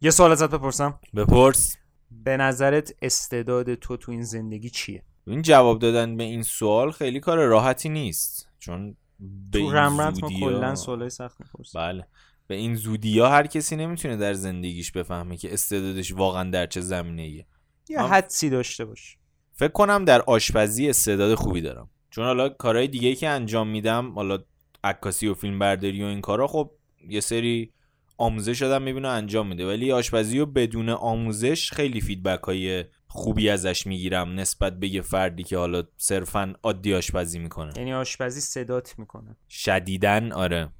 یه سوال ازت بپرسم. بپرس. به نظرت استعداد تو تو این زندگی چیه؟ این جواب دادن به این سوال خیلی کار راحتی نیست. چون به تو این رمرنت ما کلا سوالای سخت می‌پرسیم بله. به این زودی ها هر کسی نمی‌تونه در زندگیش بفهمه که استعدادش واقعا در چه زمینه ایه یه من- حدسی داشته باش. فکر کنم در آشپزی استعداد خوبی دارم. چون حالا کارهای دیگه که انجام میدم حالا عکاسی و فیلم برداری و این کارا خب یه سری آموزش شدم می‌بینه انجام میده. ولی آشپزی رو بدون آموزش خیلی فیدبک های خوبی ازش می‌گیرم نسبت به یه فردی که حالا صرفا عادی آشپزی می‌کنه. یعنی آشپزی صدات می‌کنه. شدیدن آره.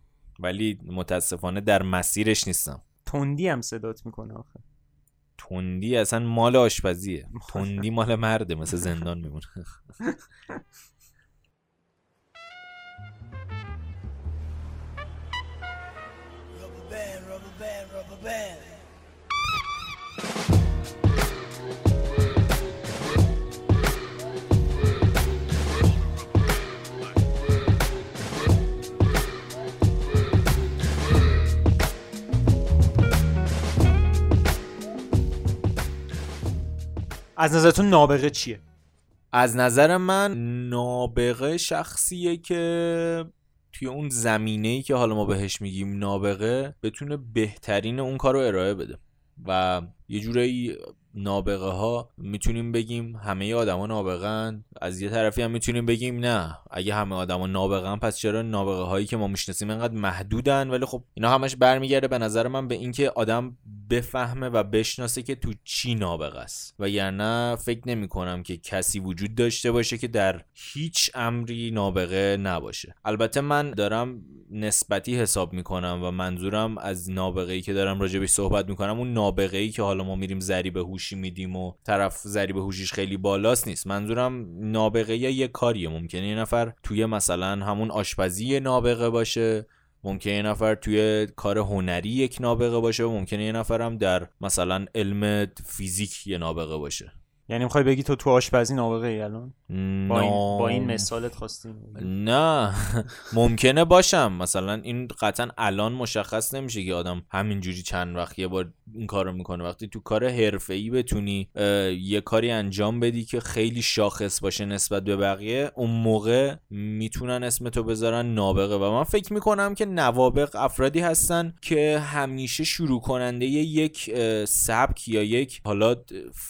ولی متاسفانه در مسیرش نیستم. تندی هم صدات می‌کنه آخه. تندی اصلا مال آشپزیه. تندی مال مرده مثل زندان میمونه. از نظرتون نابغه چیه؟ از نظر من نابغه شخصیه که توی اون زمینه ای که حالا ما بهش میگیم نابغه بتونه بهترین اون کار رو ارائه بده. و یه جورایی نابغه ها می‌تونیم بگیم همه آدما نابغن از یه طرفی هم می‌تونیم بگیم نه اگه همه آدما نابغن پس چرا نابغه هایی که ما می‌شناسیم انقدر محدودن؟ ولی خب اینا همش برمیگرده به نظر من به اینکه آدم بفهمه و بشناسه که تو چی نابغه است. و یعنی فکر نمی کنم که کسی وجود داشته باشه که در هیچ امری نابغه نباشه. البته من دارم نسبتی حساب می‌کنم و منظورم از نابغه ای که دارم راجبش صحبت می‌کنم اون نابغه ای که حالا ما میریم ضریب هوشی میدیم و طرف ضریب هوشیش خیلی بالاست نیست. منظورم نابغه یه کاریه. ممکنه یه نفر توی مثلا همون آشپزی نابغه باشه ممکنه یه نفر توی کار هنری یک نابغه باشه و ممکنه یه نفر در مثلا علم فیزیک یه نابغه باشه. یعنی می‌خوای بگی تو تو آشپزی نابغه ای الان با این, با این مثالت خواستی نه. ممکنه باشم. مثلا این قطعا الان مشخص نمیشه که آدم همینجوری چند وقت یه بار این کار رو می‌کنه. وقتی تو کار حرفه‌ای بتونی اه، یه کاری انجام بدی که خیلی شاخص باشه نسبت به بقیه اون موقع می‌تونن اسم تو بذارن نابغه. و من فکر می‌کنم که نوابغ افرادی هستن که همیشه شروع کننده یک سبک یا یک حالا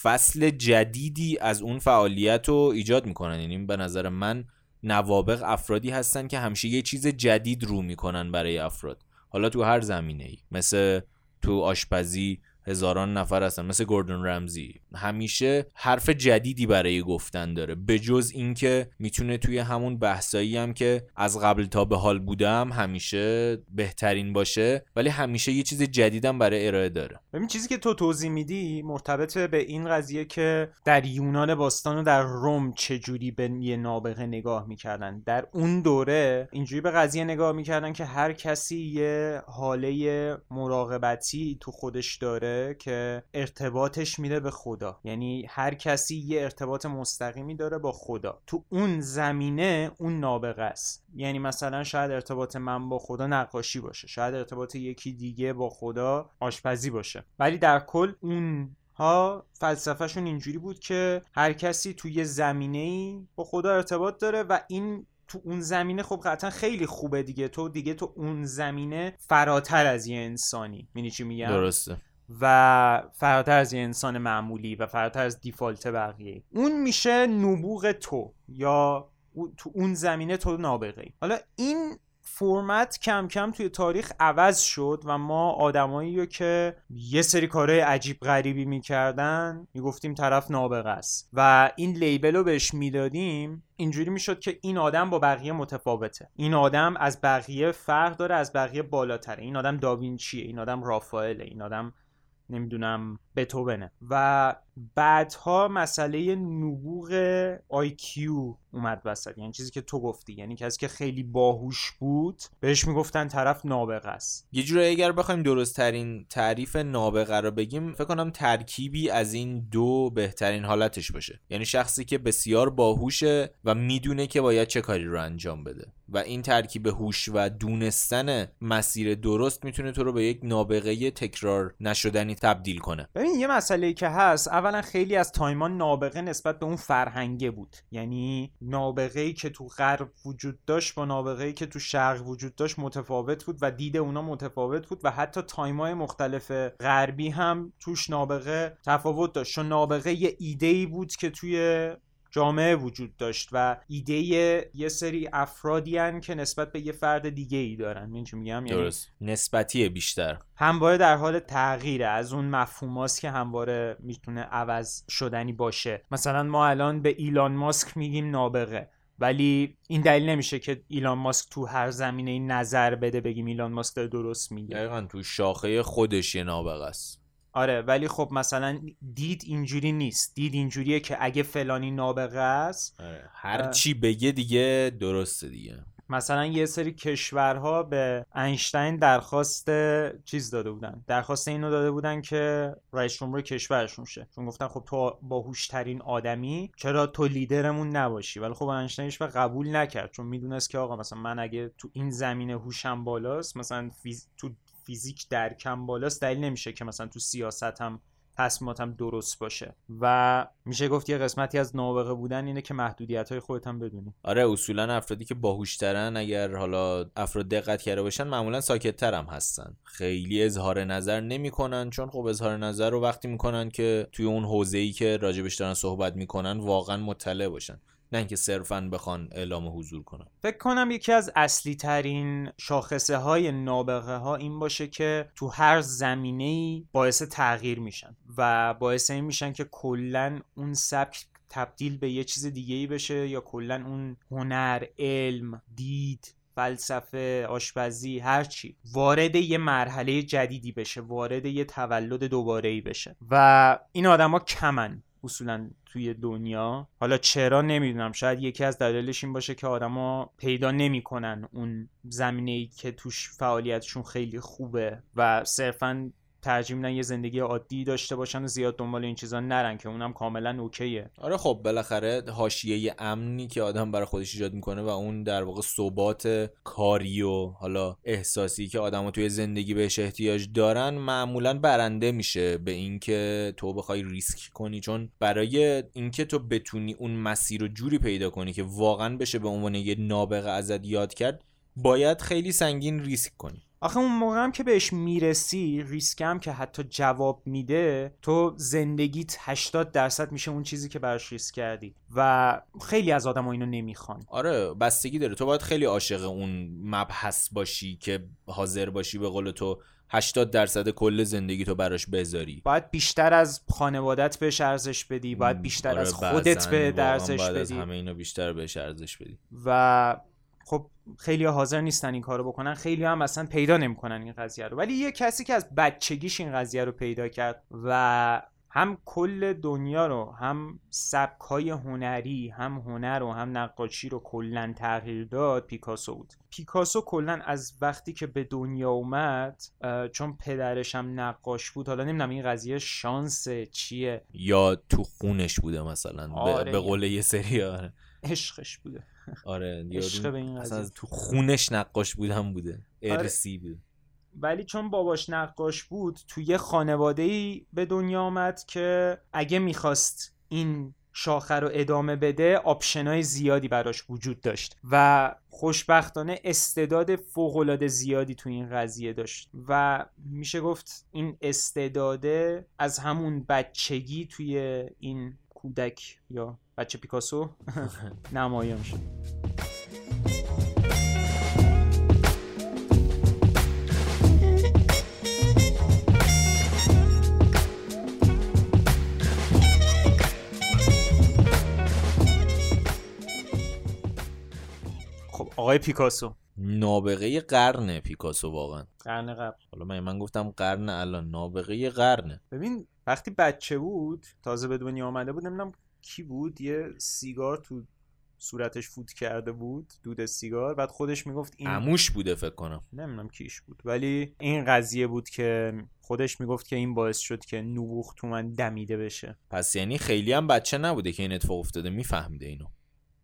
فصل جدیدی از اون فعالیت رو ایجاد می‌کنن. یعنی به نظر من نوابغ افرادی هستن که همیشه یه چیز جدید رو می‌کنن برای افراد. حالا تو هر زمینه ای مثل تو آشپزی هزاران نفر هستن مثل گوردون رمزی. همیشه حرف جدیدی برای گفتن داره. به جز اینکه می‌تونه توی همون بحثایی هم که از قبل تا به حال بودم همیشه بهترین باشه ولی همیشه یه چیز جدیدم برای ارائه داره. ببین چیزی که تو توضیح میدی مرتبط به این قضیه که در یونان باستان و در روم چجوری به یه نابغه نگاه می‌کردن. در اون دوره اینجوری به قضیه نگاه می‌کردن که هر کسی یه حاله مراقبتی تو خودش داره که ارتباطش میره به خدا. یعنی هر کسی یه ارتباط مستقیمی داره با خدا. تو اون زمینه اون نابغه است. یعنی مثلا شاید ارتباط من با خدا نقاشی باشه. شاید ارتباط یکی دیگه با خدا آشپزی باشه. ولی در کل اون ها فلسفهشون اینجوری بود که هر کسی توی یه زمینه ای با خدا ارتباط داره و این تو اون زمینه خب قطعا خیلی خوبه دیگه. تو دیگه تو اون زمینه فراتر از یه انسانی. می‌دونی چی میگم؟ درسته. و فراتر از یه انسان معمولی و فراتر از دیفالت بقیه. اون میشه نبوغ تو یا تو اون زمینه تو نابغه. حالا این فرمت کم کم توی تاریخ عوض شد و ما آدمایی رو که یه سری کارهای عجیب غریبی می‌کردن می‌گفتیم طرف نابغه است. و این لیبل رو بهش می‌دادیم اینجوری می‌شد که این آدم با بقیه متفاوته. این آدم از بقیه فرق داره از بقیه بالاتره. این آدم داوینچیه این آدم رافائله این آدم نمی‌دونم بتوونه و بعدها مسئله نبوغ IQ اومد وسط. یعنی چیزی که تو گفتی. یعنی کسی که خیلی باهوش بود بهش می‌گفتن طرف نابغه است. یه جوری اگر بخوایم درست ترین تعریف نابغه رو بگیم فکر کنم ترکیبی از این دو بهترین حالتش باشه. یعنی شخصی که بسیار باهوشه و می‌دونه که باید چه کاری رو انجام بده. و این ترکیب هوش و دونستن مسیر درست می‌تونه تو رو به یک نابغه تکرار نشدنی تبدیل کنه. ببین یه مسئله که هست اولا خیلی از تایما نابغه نسبت به اون فرهنگه بود. یعنی نابغه ای که تو غرب وجود داشت با نابغه ای که تو شرق وجود داشت متفاوت بود و دید اونا متفاوت بود و حتی تایمای مختلف غربی هم توش نابغه تفاوت داشت. چون نابغه یه ایده ای بود که توی جامعه وجود داشت و ایده یه سری افرادی هن که نسبت به یه فرد دیگه ای دارن. این چی میگم؟ یعنی درست. نسبتی بیشتر. همواره در حال تغییره. از اون مفهوماست که همواره می‌تونه عوض شدنی باشه. مثلا ما الان به ایلان ماسک میگیم نابغه. ولی این دلیل نمیشه که ایلان ماسک تو هر زمینه نظر بده بگیم ایلان ماسک داره درست میگه. دقیقا تو شاخه خودش یه نابغه است. آره ولی خب مثلا دید اینجوری نیست. دید اینجوریه که اگه فلانی نابغه است آره. هر چی بگه دیگه درسته دیگه. مثلا یه سری کشورها به اینشتین درخواست چیز داده بودن. درخواست اینو داده بودن که رئیس جمهور کشورشون شه. چون گفتن خب تو باهوشترین آدمی چرا تو لیدرمون نباشی؟ ولی خب اینشتینش قبول نکرد. چون می‌دونست که آقا مثلا من اگه تو این زمینه هوشم بالاست مثلا فیز... تو فیزیک درکم بالاست دلیل نمیشه که مثلا تو سیاست هم تصمیماتم درست باشه. و میشه گفت یه قسمتی از نابغه بودن اینه که محدودیت های خودت هم بدونی. آره اصولا افرادی که باهوشترن اگر حالا افراد دقت کرده باشن معمولا ساکتتر هم هستن. خیلی اظهار نظر نمی‌کنن چون خب اظهار نظر رو وقتی می‌کنن که توی اون حوزه ای که راجبش دارن صحبت می‌کنن واقعا مطلع باشن. نه اینکه صرفا بخوان اعلام حضور کنن. فکر کنم یکی از اصلی ترین شاخصه های نابغه ها این باشه که تو هر زمینه ای باعث تغییر میشن و باعث این میشن که کلا اون سبک تبدیل به یه چیز دیگه ای بشه یا کلا اون هنر علم دید فلسفه آشپزی هرچی وارد یه مرحله جدیدی بشه وارد یه تولد دوباره ای بشه. و این آدما کمن. اصولا توی دنیا. حالا چرا نمی‌دونم. شاید یکی از دلایلش این باشه که آدما پیدا نمی‌کنن اون زمینه ای که توش فعالیتشون خیلی خوبه و صرفا ترجیح میدن یه زندگی عادی داشته باشن و زیاد دنبال این چیزا نرن که اونم کاملا اوکیه. آره خب بالاخره حاشیه امنی که آدم برای خودش ایجاد می‌کنه و اون در واقع ثبات کاری و حالا احساسی که آدم توی زندگی بهش احتیاج دارن معمولا برنده میشه به اینکه تو بخوای ریسک کنی. چون برای اینکه تو بتونی اون مسیر رو جوری پیدا کنی که واقعا بشه به عنوان یه نابغه ازت یاد کرد باید خیلی سنگین ریسک کنی. آخه اون موقع هم که بهش می‌رسی ریسک هم که حتی جواب میده تو زندگیت 80 درصد میشه اون چیزی که براش ریسک کردی و خیلی از آدم اینو نمی‌خوان. آره بستگی داره. تو باید خیلی عاشق اون مبحث باشی که حاضر باشی به قول تو 80 درصد کل زندگی تو براش بذاری. باید بیشتر از خانوادت بهش ارزش بدی باید بیشتر آره از خودت به ارزش باید از بدی. همه اینا بیشتر بهش ارزش بدی. و خیلی حاضر نیستن این کارو بکنن خیلی هم اصلا پیدا نمی‌کنن این قضیه رو. ولی یه کسی که از بچگیش این قضیه رو پیدا کرد و هم کل دنیا رو هم سبک های هنری هم هنر و هم نقاشی رو کلا تغییر داد پیکاسو بود. پیکاسو کلا از وقتی که به دنیا اومد چون پدرش هم نقاش بود حالا نمی‌دونم این قضیه شانس چیه؟ یا تو خونش بوده مثلا به- آره. به قول یه سری آره عشقش بوده. آره عشق به این اصلا تو خونش نقاش بودن بوده. ارسی بود. ولی چون باباش نقاش بود توی یه خانواده ای به دنیا آمد که اگه می‌خواست این شاخه رو ادامه بده آپشنای زیادی براش وجود داشت و خوشبختانه استعداد فوقالعاده زیادی تو این قضیه داشت و میشه گفت این استعداده از همون بچگی توی این کودک یا بچه پیکاسو نمایان شد. خب آقای پیکاسو. نابغه قرن پیکاسو واقعا. قرن قبل. حالا من من گفتم قرن الان. نابغه قرنه. ببین وقتی بچه بود تازه به دنیا آمده بود نمی‌دونم کی بود؟ یه سیگار تو صورتش فوت کرده بود دود سیگار. بعد خودش می‌گفت این عموش بوده فکر کنم. نمی‌دونم کیش بود. ولی این قضیه بود که خودش می‌گفت که این باعث شد که نبوغ تو من دمیده بشه. پس یعنی خیلی هم بچه نبوده که این اتفاق افتاده. میفهمیده اینو.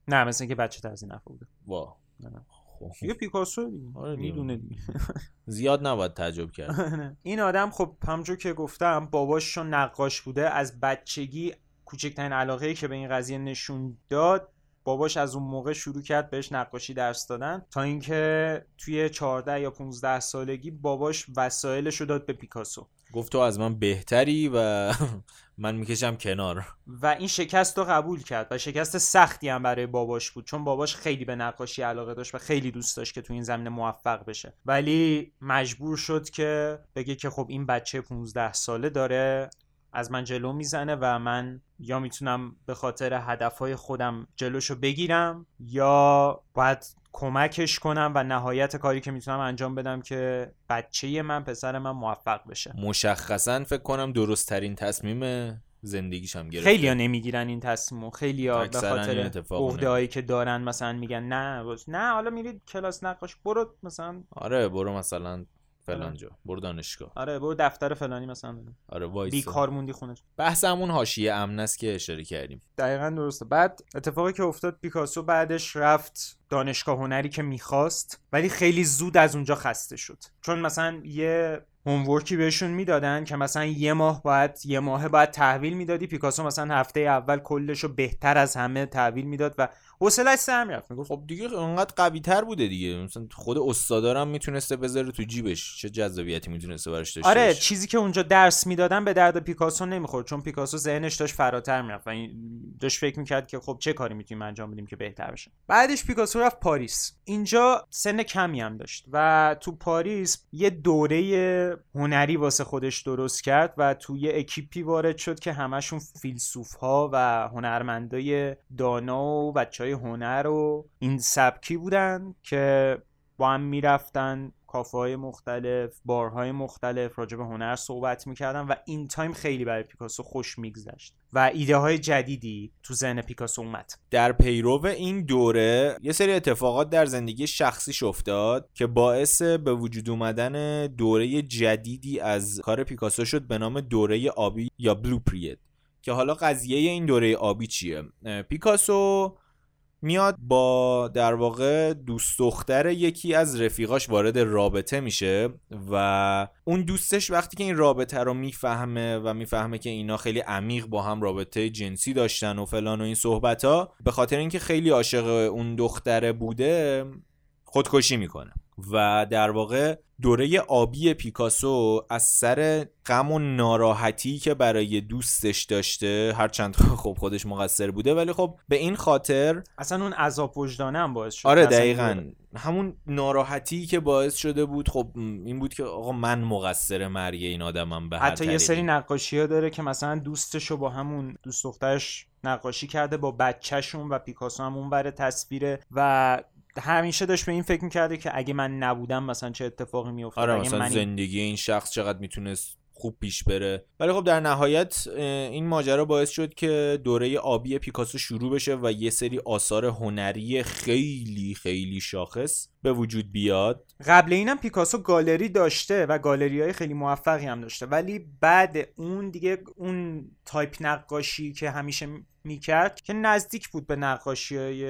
نه مثل اینکه بچه تازه نفهمیده وا نه. خب. یه پیکاسو آره. می‌دونه زیاد نباید تعجب کرد. این آدم خب همجور که گفتم باباش چون نقاش بوده. از بچگی کوچکترین علاقه ای که به این قضیه نشون داد باباش از اون موقع شروع کرد بهش نقاشی درس دادن. تا اینکه توی 14 یا 15 سالگی باباش وسایلش رو داد به پیکاسو. گفت تو از من بهتری و من می‌کشم کنار. و این شکست رو قبول کرد و شکست سختی هم برای باباش بود چون باباش خیلی به نقاشی علاقه داشت و خیلی دوست داشت که تو این زمینه موفق بشه. ولی مجبور شد که بگه که خب این بچه 15 ساله داره از من جلو می‌زنه و من یا می‌تونم به خاطر هدفهای خودم جلوشو بگیرم یا باید کمکش کنم و نهایت کاری که می‌تونم انجام بدم که بچه من پسر من موفق بشه. مشخصا فکر کنم درست ترین تصمیم زندگیش هم گرفته. خیلی ها نمی‌گیرن این تصمیم خیلی ها به خاطر عهده هایی که دارن مثلا میگن نه نه حالا میرید کلاس نقاش برو مثلا. آره برو مثلا فلان جا. برو دانشگاه. آره برو دفتر فلانی مثلا آره وایسا. بیکار موندی خونه بحث همون حاشیه امن است که اشاره کردیم. دقیقا درسته. بعد اتفاقی که افتاد پیکاسو بعدش رفت دانشگاه هنری که می‌خواست ولی خیلی زود از اونجا خسته شد. چون مثلا یه هومورکی بهشون می‌دادن که مثلا یه ماه باید یه ماه باید تحویل می‌دادی. پیکاسو مثلا هفته اول کلش رو بهتر از همه تحویل می‌داد و حوصلش سر می‌رفت. می‌گفت خب دیگه انقدر قوی تر بوده دیگه. مثلا خود استادارم می‌تونسته بذاره تو جیبش. چه جذابیتی می‌تونسته براش داشته آره. چیزی که اونجا درس می‌دادن به درد پیکاسو نمی‌خورد. چون پیکاسو ذهنش داشت فراتر می‌رفت و داشت فکر می‌کرد که خب چه کاری می‌تونیم انجام بدیم که بهتر بشه. بعدش پیکاسو رفت پاریس. اینجا سن کمی هم داشت و تو پاریس یه دوره هنری واسه خودش درست کرد و تو یه اکیپی وارد شد که همشون فیلسوف ها و هنرمندای دانا و بچه های هنر و این سبکی بودن که با هم می‌رفتن کافه های مختلف بارهای مختلف راجع به هنر صحبت می‌کردن و این تایم خیلی برای پیکاسو خوش میگذشت و ایده های جدیدی تو ذهن پیکاسو اومد. در پیرو این دوره یه سری اتفاقات در زندگی شخصیش افتاد که باعث به وجود اومدن دوره جدیدی از کار پیکاسو شد به نام دوره آبی یا بلو پرید که حالا قضیه این دوره آبی چیه؟ پیکاسو میاد با در واقع دوست دختر یکی از رفیقاش وارد رابطه میشه و اون دوستش وقتی که این رابطه رو می‌فهمه و می‌فهمه که اینا خیلی عمیق با هم رابطه جنسی داشتن و فلان و این صحبت ها به خاطر اینکه خیلی عاشق اون دختره بوده خودکشی می‌کنه. و در واقع دوره آبی پیکاسو از سر غم و ناراحتی که برای دوستش داشته هرچند خب خودش مقصر بوده ولی خب به این خاطر اصلا اون عذاب وجدانه هم باعث شد. آره دقیقا. همون ناراحتی که باعث شده بود خب این بود که آقا من مقصر مرگ این آدمم به حتی یه سری. نقاشی ها داره که مثلا دوستش رو با همون دوست دخترش نقاشی کرده با بچهشون و پیکاسو هم اون بره تصویره و همیشه داشت به این فکر می‌کرده که اگه من نبودم مثلا چه اتفاقی میافتاد آره مثلا من زندگی این شخص چقدر می‌تونست خوب پیش بره. ولی خب در نهایت این ماجرا باعث شد که دوره آبی پیکاسو شروع بشه و یه سری آثار هنری خیلی خیلی شاخص به وجود بیاد. قبل اینم پیکاسو گالری داشته و گالری های خیلی موفقی هم داشته. ولی بعد اون دیگه اون تایپ نقاشی که همیشه می‌کرد که نزدیک بود به نقاشی های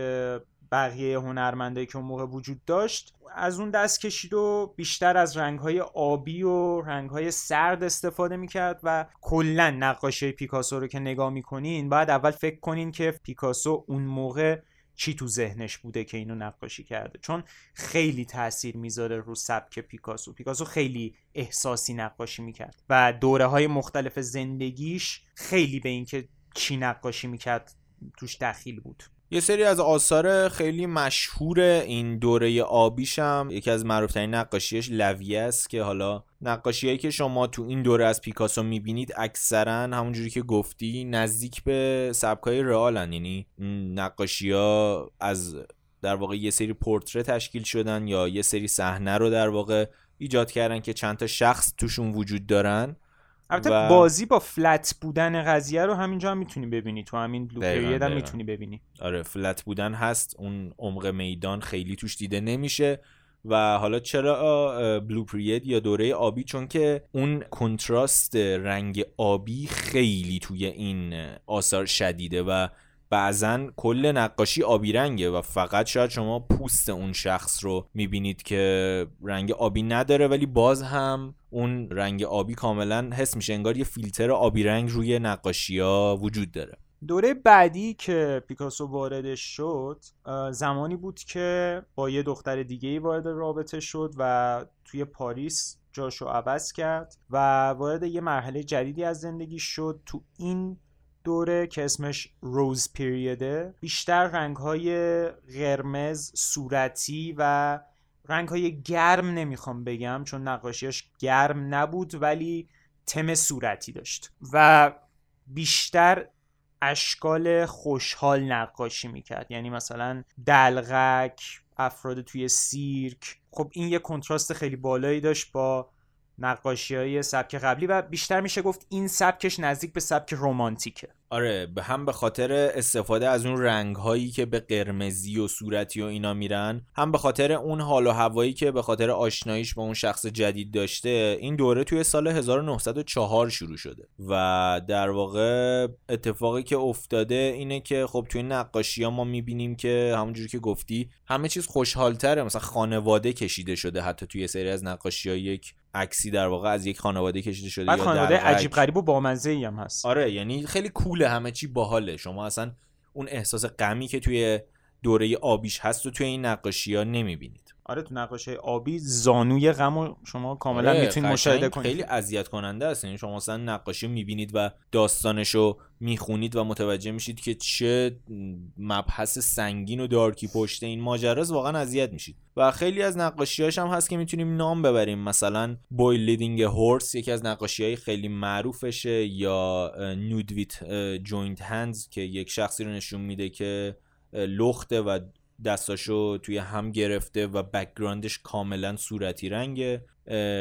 بقیه هنرمندایی که اون موقع وجود داشت از اون دست کشید و بیشتر از رنگهای آبی و رنگهای سرد استفاده می‌کرد و کلا نقاشی پیکاسو رو که نگاه می‌کنین باید اول فکر کنین که پیکاسو اون موقع چی تو ذهنش بوده که اینو نقاشی کرده. چون خیلی تاثیر می‌ذاره رو سبک پیکاسو. پیکاسو خیلی احساسی نقاشی می‌کرد و دوره های مختلف زندگیش خیلی به اینکه چی نقاشی می‌کرد توش دخیل بود. یه سری از آثار خیلی مشهور این دوره آبیش هم یکی از معروفترین نقاشیش لویه است که حالا نقاشیهایی که شما تو این دوره از پیکاسو می‌بینید اکثرا همونجوری که گفتی نزدیک به سبکای رئالن. یعنی نقاشی ها از در واقع یه سری پورتره تشکیل شدن یا یه سری صحنه رو در واقع ایجاد کردن که چند تا شخص توشون وجود دارن. البته و- بازی با فلت بودن قضیه رو همینجا هم می‌تونی ببینی. تو همین بلو پریود هم. می‌تونی ببینی. آره فلت بودن هست. اون عمق میدان خیلی توش دیده نمیشه. و حالا چرا بلو پرید یا دوره آبی؟ چون که اون کنتراست رنگ آبی خیلی توی این آثار شدیده و بعضا کل نقاشی آبی رنگه و فقط شاید شما پوست اون شخص رو می‌بینید که رنگ آبی نداره ولی باز هم اون رنگ آبی کاملا حس میشه انگار یه فیلتر آبی رنگ روی نقاشی ها وجود داره. دوره بعدی که پیکاسو وارد شد زمانی بود که با یه دختر دیگه ای وارد رابطه شد و توی پاریس جاشو عوض کرد و وارد یه مرحله جدیدی از زندگی شد. تو این دوره که اسمش روز پیریده بیشتر رنگهای قرمز صورتی و رنگهای گرم نمی‌خوام بگم چون نقاشیاش گرم نبود ولی تم صورتی داشت و بیشتر اشکال خوشحال نقاشی می‌کرد. یعنی مثلا دلغک افراد توی سیرک. خب این یه کنتراست خیلی بالایی داشت با نقاشی های سبک قبلی و بیشتر میشه گفت این سبکش نزدیک به سبک رومانتیکه آره به هم به خاطر استفاده از اون رنگ هایی که به قرمزی و صورتی و اینا میرن هم به خاطر اون حال و هوایی که به خاطر آشناییش با اون شخص جدید داشته این دوره توی سال 1904 شروع شده. و در واقع اتفاقی که افتاده اینه که خب توی نقاشی ها ما می‌بینیم که همونجوری که گفتی همه چیز خوشحالتره. مثلا خانواده کشیده شده حتی توی سری از نقاشی ها یک عکسی در واقع از یک خانواده کشیده شده بعد خانواده. عجیب غریب و بامزه ای هم هست. آره یعنی خیلی کوله همه چی باحاله. شما اصلا اون احساس غمی که توی دوره آبیش هست و توی این نقاشی ها نمی‌بینید. آره تو نقاشی آبی زانوی غم شما کاملا آره، می‌تونید مشاهده کنید خیلی اذیت کننده است. یعنی شما مثلا نقاشی می‌بینید و داستانشو می‌خونید و متوجه میشید که چه مبحث سنگین و dark ی پشت این ماجراست واقعا اذیت میشید. و خیلی از نقاشیاش هم هست که می‌تونیم نام ببریم. مثلا Boy Leading Horse یکی از نقاشی های خیلی معروفشه یا Nude with Joined Hands که یک شخصی رو نشون میده که لخته و دستاشو توی هم گرفته و background ش کاملا صورتی رنگه.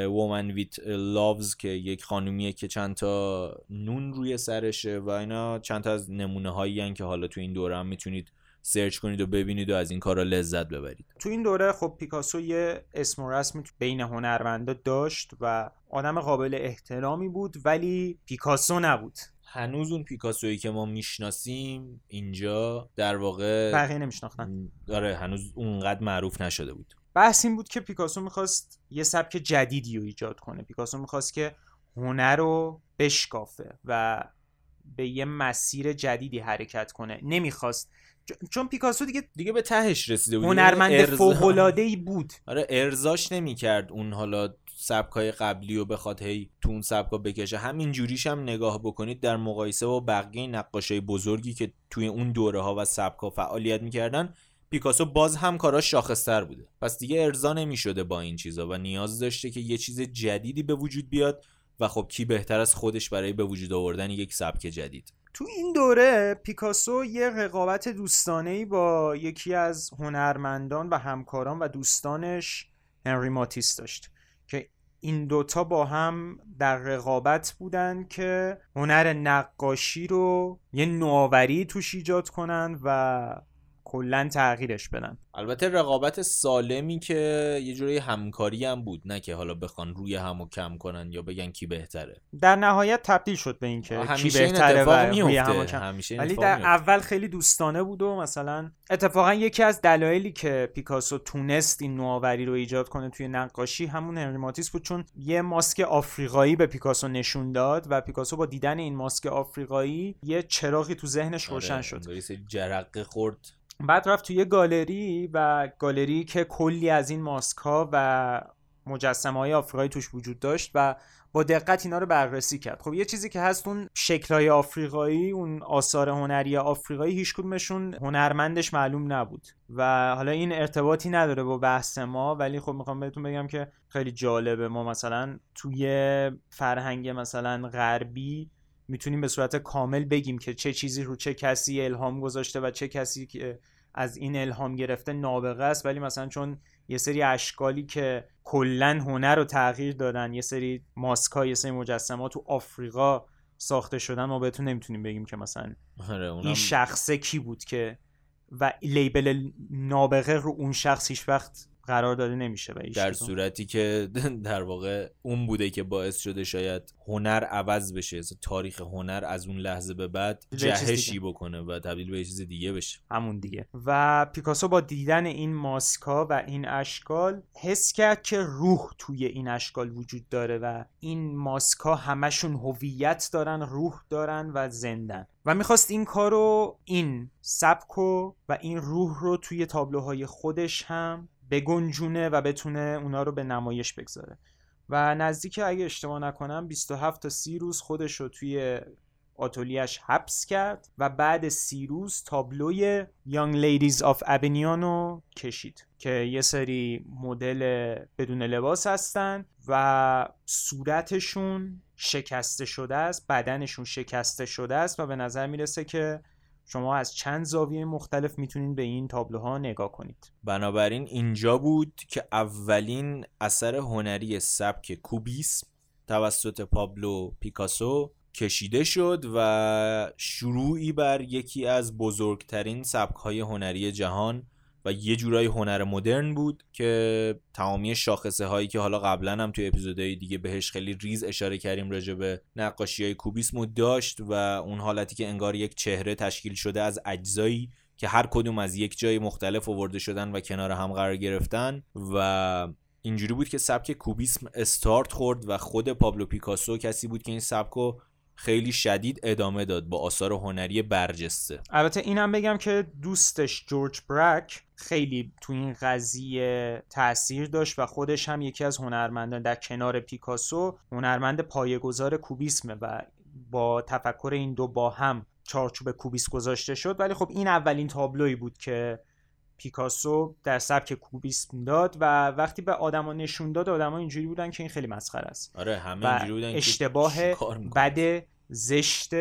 Woman with Loaves که یک خانومیه که چند تا نون روی سرشه و اینا چند تا از نمونه هایی که حالا تو این دوره هم می‌تونید سرچ کنید و ببینید و از این کارا لذت ببرید. تو این دوره خب پیکاسو یه اسم و رسمی بین هنرمندا داشت و آدم قابل احترامی بود ولی پیکاسو نبود. هنوز اون پیکاسویی که ما می‌شناسیم اینجا در واقع بقیه نمیشناختن. آره هنوز اونقدر معروف نشده بود. بحث این بود که پیکاسو می‌خواست یه سبک جدیدی رو ایجاد کنه. پیکاسو می‌خواست که هنر رو بشکافه و به یه مسیر جدیدی حرکت کنه. نمی‌خواست. چون پیکاسو دیگه دیگه به تهش رسیده بود. هنرمند فوق‌العاده‌ای بود. آره ارزاش نمی‌کرد اون حالا سبکای قبلی و بخواد هی تو اون سبکا بکشه. همین جوریش هم نگاه بکنید در مقایسه با بقیه نقاشای بزرگی که توی اون دوره ها و سبکا فعالیت می‌کردن پیکاسو باز هم کاراش شاخصتر بوده. پس دیگه ارضا نمی‌شده با این چیزا و نیاز داشته که یه چیز جدیدی به وجود بیاد و خب کی بهتر از خودش برای به وجود آوردن یک سبک جدید. تو این دوره پیکاسو یه رقابت دوستانه‌ای با یکی از هنرمندان و همکاران و دوستانش هنری ماتیس داشت. این دوتا با هم در رقابت بودن که هنر نقاشی رو یه نوآوری توش ایجاد کنن و کلا تغییرش بدن. البته رقابت سالمی که یه جوری همکاری هم بود نه که حالا بخوان روی همو کم کنن یا بگن کی بهتره. در نهایت تبدیل شد به اینکه کی بهتره و روی همو کم. همیشه ولی در میفته. اول خیلی دوستانه بود و مثلا اتفاقا یکی از دلایلی که پیکاسو تونست این نوآوری رو ایجاد کنه توی نقاشی همون هنری ماتیس بود چون یه ماسک آفریقایی به پیکاسو نشون داد و پیکاسو با دیدن این ماسک آفریقایی یه چراغی تو ذهنش روشن آره، شد جرقه خورد. بعد رفت توی گالری و گالری که کلی از این ماسک ها و مجسمه های آفریقایی توش وجود داشت و با دقت اینا رو بررسی کرد. خب یه چیزی که هست اون شکلهای آفریقایی اون آثار هنری آفریقایی هیچ کدومشون هنرمندش معلوم نبود و حالا این ارتباطی نداره با بحث ما ولی خب می‌خوام بهتون بگم که خیلی جالبه. ما مثلا توی فرهنگ مثلا غربی می‌تونیم به صورت کامل بگیم که چه چیزی رو چه کسی الهام گذاشته و چه کسی که از این الهام گرفته نابغه است ولی مثلا چون یه سری اشکالی که کلا هنر رو تغییر دادن یه سری ماسکا یه سری مجسمات تو آفریقا ساخته شدن ما بهتون نمی‌تونیم بگیم که مثلا آره اونم این شخصه کی بود که و لیبل نابغه رو اون شخص هیچ وقت قرار داده نمیشه و در. صورتی که در واقع اون بوده که باعث شده شاید هنر عوض بشه اصلا تاریخ هنر از اون لحظه به بعد جهشی. بکنه و تبدیل به چیز دیگه بشه همون دیگه و پیکاسو با دیدن این ماسکا و این اشکال حس کرد که روح توی این اشکال وجود داره و این ماسکا همشون هویت دارن روح دارن و زندن و می‌خواست این کارو این سبکو و این روح رو توی تابلوهای خودش هم بگنجونه و بتونه اونا رو به نمایش بگذاره. و نزدیک اگه اشتباه نکنم 27 تا 30 روز خودش رو توی آتولیش حبس کرد و بعد سی روز تابلوی Young Ladies of Avignon رو کشید که یه سری مدل بدون لباس هستن و صورتشون شکسته شده است بدنشون شکسته شده است و به نظر می‌رسه که شما از چند زاویه مختلف می‌تونید به این تابلوها نگاه کنید. بنابراین اینجا بود که اولین اثر هنری سبک کوبیسم توسط پابلو پیکاسو کشیده شد و شروعی بر یکی از بزرگترین سبکهای هنری جهان و یه جورای هنر مدرن بود که تمامی شاخصه هایی که حالا قبلا هم توی اپیزودهای دیگه بهش خیلی ریز اشاره کردیم راجع به نقاشی های کوبیسم داشت و اون حالتی که انگار یک چهره تشکیل شده از اجزایی که هر کدوم از یک جای مختلف آورده شدن و کنار هم قرار گرفتن و اینجوری بود که سبک کوبیسم استارت خورد و خود پابلو پیکاسو کسی بود که این سبکو خیلی شدید ادامه داد با آثار هنری برجسته. البته اینم بگم که دوستش جورج برک خیلی تو این قضیه تاثیر داشت و خودش هم یکی از هنرمندان در کنار پیکاسو هنرمند پایه‌گذار کوبیسمه و با تفکر این دو با هم چارچوب کوبیس گذاشته شد. ولی خب این اولین تابلویی بود که پیکاسو در سبک کوبیسم داد و وقتی به آدما نشون داد آدما اینجوری بودن که این خیلی مسخره است آره همه اینجوری بودن اشتباه؟ بد زشت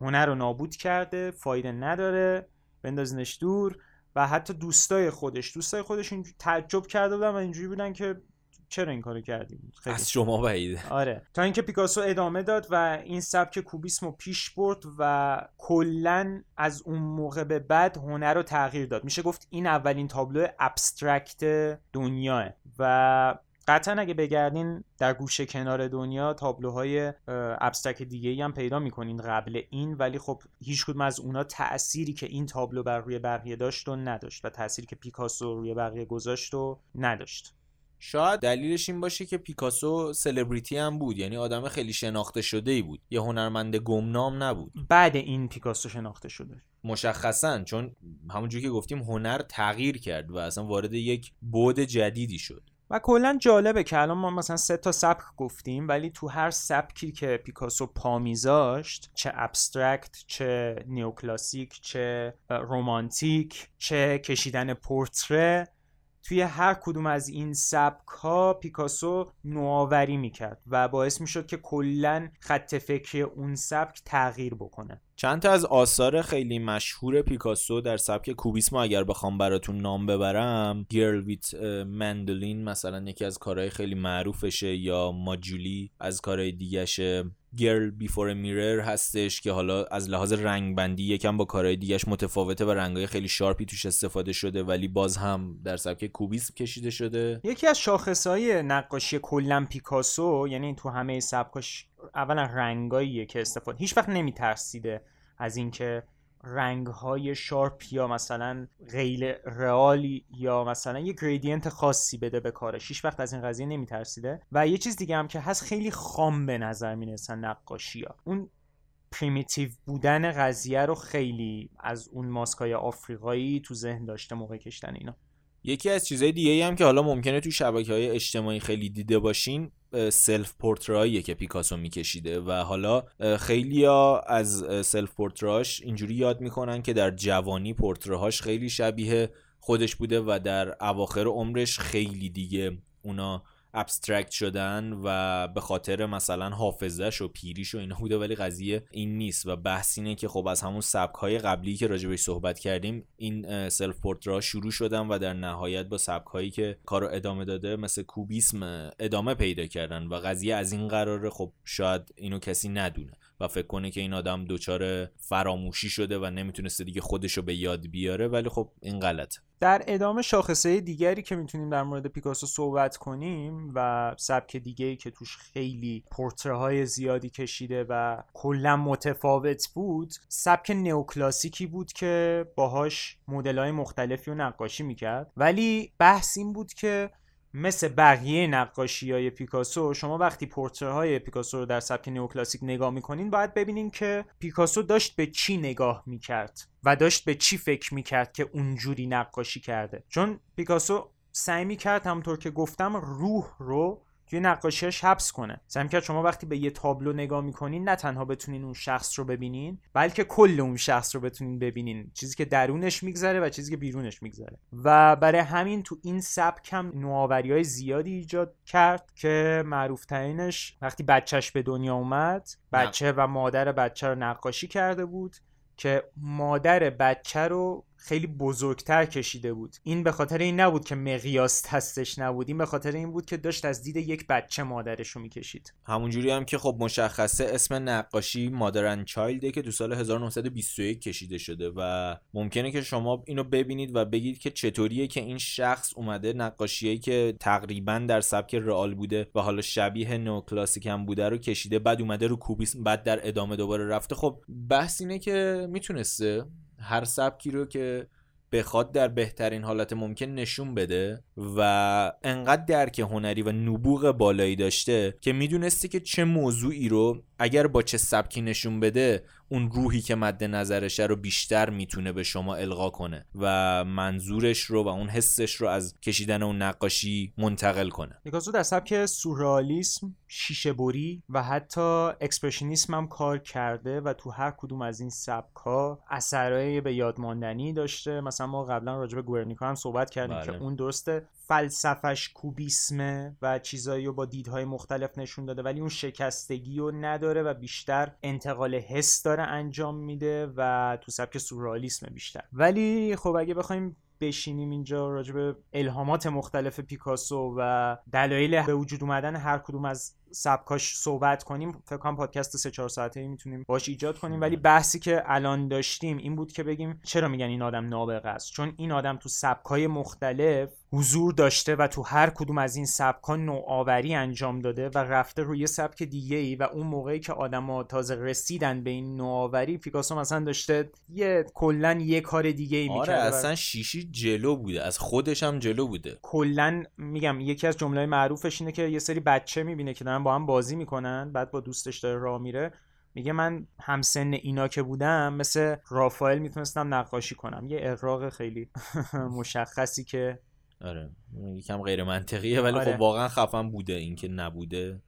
هنر رو نابود کرده فایده نداره بندازینش دور و حتی دوستای خودش دوستای خودش این تعجب کرده بودن و اینجوری بودن که چرا این کارو کردیم خیلی از شما بعیده آره. تا اینکه پیکاسو ادامه داد و این سبک کوبیسم رو پیش برد و کلا از اون موقع به بعد هنر رو تغییر داد. میشه گفت این اولین تابلو ابسترکت دنیاه. و قطعا اگه بگردین در گوشه کنار دنیا تابلوهای abstract دیگه ای هم پیدا می‌کنین قبل این ولی خب هیچ کدوم از اونا تأثیری که این تابلو بر روی بقیه داشت و نداشت و تأثیری که پیکاسو روی بقیه گذاشت و نداشت. شاید دلیلش این باشه که پیکاسو سلبریتی هم بود یعنی آدم خیلی شناخته شده ای بود. یه هنرمند گمنام نبود. بعد این پیکاسو شناخته شده. مشخصا چون همونجوری که گفتیم هنر تغییر کرد و اصلا وارد یک بعد جدیدی شد. و کلا جالبه که الان ما مثلا سه تا سبک گفتیم ولی تو هر سبکی که پیکاسو پا میذاشت چه abstract چه neoclassic چه رومانتیک چه کشیدن پورتره توی هر کدوم از این سبک ها پیکاسو نوآوری می‌کرد و باعث می‌شد که کلا خط فکری اون سبک تغییر بکنه. چند تا از آثار خیلی مشهور پیکاسو در سبک کوبیسم اگر بخوام براتون نام ببرم Girl with Mandolin مثلا یکی از کارهای خیلی معروفشه یا Ma Jolie از کارهای دیگهشه. Girl before Mirror هستش که حالا از لحاظ رنگبندی یکم با کارهای دیگهش متفاوته و رنگای خیلی sharp ی توش استفاده شده ولی باز هم در سبک کوبیسم کشیده شده. یکی از شاخصهای نقاشی کلا پیکاسو یعنی تو همه سبکاش اولا رنگاییه که استفاده هیچ وقت نمیترسیده از اینکه رنگ های sharp یا مثلا غیر رئالی یا مثلا یه gradient خاصی بده به کارش. هیچ وقت از این قضیه نمیترسیده. و یه چیز دیگه هم که هست خیلی خام به نظر می‌رسن نقاشی ها. اون primitive بودن قضیه رو خیلی از اون ماسکای آفریقایی تو ذهن داشته موقع کشتن اینا. یکی از چیزهای دیگه هم که حالا ممکنه تو شبکه های اجتماعی خیلی دیده باشین self پورتره‌هاییه که پیکاسو میکشیده و حالا خیلی ها از self پورتره‌هاش اینجوری یاد می‌کنن که در جوانی پورتراهاش خیلی شبیه خودش بوده و در اواخر عمرش خیلی دیگه اونا abstract شدن و به خاطر مثلا حافظش و پیریش و اینا بوده ولی قضیه این نیست. و بحث اینه که خب از همون سبک های قبلی که راجبش صحبت کردیم این self پورتره‌ها شروع شدن و در نهایت با سبک هایی که کارو ادامه داده مثل کوبیسم ادامه پیدا کردن. و قضیه از این قراره خب شاید اینو کسی ندونه. و فکر کنه که این آدم دچار فراموشی شده و نمی‌تونسته دیگه خودشو به یاد بیاره ولی خب این غلطه. در ادامه شاخصه دیگری که می‌تونیم در مورد پیکاسو صحبت کنیم و سبک دیگری که توش خیلی پورتره های زیادی کشیده و کلا متفاوت بود سبک نئوکلاسیکی بود که باهاش مدل های مختلفی رو نقاشی می‌کرد. ولی بحث این بود که مثل بقیه نقاشی های پیکاسو شما وقتی پورتره های پیکاسو رو در سبک نئوکلاسیک نگاه می‌کنین باید ببینین که پیکاسو داشت به چی نگاه می‌کرد و داشت به چی فکر می‌کرد که اونجوری نقاشی کرده. چون پیکاسو سعی می‌کرد همونطور که گفتم روح رو توی نقاشیش حبس کنه. سعی کرد شما وقتی به یه تابلو نگاه می‌کنین نه تنها بتونین اون شخص رو ببینین بلکه کل اون شخص رو بتونین ببینین. چیزی که درونش میگذره و چیزی که بیرونش میگذره. و برای همین تو این سبک هم نوآوری های زیادی ایجاد کرد که معروف ترینش وقتی بچهش به دنیا اومد بچه و مادر بچه رو نقاشی کرده بود که مادر بچه رو خیلی بزرگتر کشیده بود. این به خاطر این نبود که مقیاس تستش نبود. این به خاطر این بود که داشت از دید یک بچه مادرش رو می‌کشید. همونجوری هم که خب مشخصه اسم نقاشی مادرن چایلده که تو سال 1921 کشیده شده و ممکنه که شما اینو ببینید و بگید که چطوریه که این شخص اومده نقاشیایی که تقریبا در سبک رئال بوده و حالا شبیه نو کلاسیک هم بوده رو کشیده بعد اومده رو کوبیسم بعد در ادامه دوباره رفته. خب بحث اینه که می‌تونسته هر سبکی رو که بخواد در بهترین حالت ممکن نشون بده و انقدر درک هنری و نبوغ بالایی داشته که می‌دونسته که چه موضوعی رو اگر با چه سبکی نشون بده اون روحی که مد نظرشه رو بیشتر می‌تونه به شما القا کنه و منظورش رو و اون حسش رو از کشیدن اون نقاشی منتقل کنه. پیکاسو در سبک سورئالیسم شیشه بری و حتی اکسپرشنیسم هم کار کرده و تو هر کدوم از این سبک ها اثرهای به یاد ماندنی داشته. مثلا ما قبلا راجع به گورنیکا هم صحبت کردیم بله. که اون درسته. فلسفش کوبیسمه و چیزایی رو با دیدهای مختلف نشون داده ولی اون شکستگی رو نداره و بیشتر انتقال حس داره انجام میده و تو سبک سورئالیسم بیشتر. ولی خب اگه بخوایم بشینیم اینجا راجع به الهامات مختلف پیکاسو و دلایل به وجود اومدن هر کدوم از سبکاش صحبت کنیم فکر کنم پادکست سه چهار ساعته می‌تونیم باش ایجاد کنیم. ولی بحثی که الان داشتیم این بود که بگیم چرا میگن این آدم نابغه است؟ چون این آدم تو سبکای مختلف حضور داشته و تو هر کدوم از این سبکا نوآوری انجام داده و رفته روی سبک دیگه ای و اون موقعی که آدما تازه رسیدن به این نوآوری پیکاسو مثلا داشته یه کلا یه کار دیگه ای آره اصلا شیشی جلو بوده از خودش هم جلو بوده. کلا میگم یکی از جمله معروفش اینه که یه سری بچه می‌بینه که دارن با هم بازی می‌کنن بعد با دوستش داره راه میره. میگه من همسن اینا که بودم مثل رافائل می‌تونستم نقاشی کنم. یه اقراق خیلی مشخصی که آره. یکم غیر منطقیه ولی آره. خب واقعا خفن بوده این که نبوده.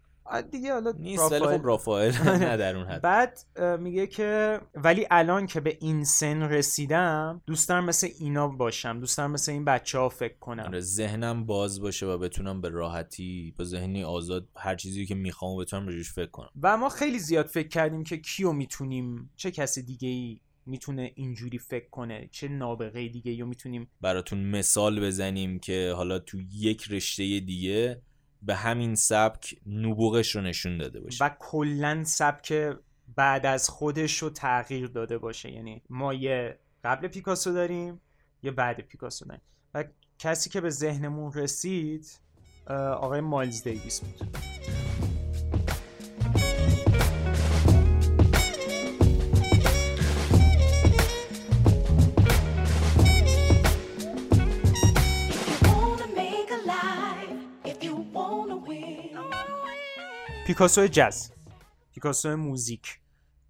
دیگه حالا نیست ولی خب رافائل نه در اون حد. بعد میگه که ولی الان که به این سن رسیدم دوست دارم مثل اینا باشم. دوست دارم مثل این بچه ها فکر کنم. آره ذهنم باز باشه و بتونم به راحتی با ذهنی آزاد هر چیزی که می‌خوام بتونم روش فکر کنم. و ما خیلی زیاد فکر کردیم که کیو می‌تونیم چه کسی دیگه ای می‌تونه اینجوری فکر کنه؟ چه نابغه دیگه یا می‌تونیم براتون مثال بزنیم که حالا تو یک رشته دیگه به همین سبک نبوغش رو نشون داده باشه. و کلا سبک بعد از خودش رو تغییر داده باشه. یعنی ما یه قبل پیکاسو داریم یه بعد پیکاسو داریم. و کسی که به ذهنمون رسید آقای مایلز دیویس بود. پیکاسو jazz پیکاسو موزیک.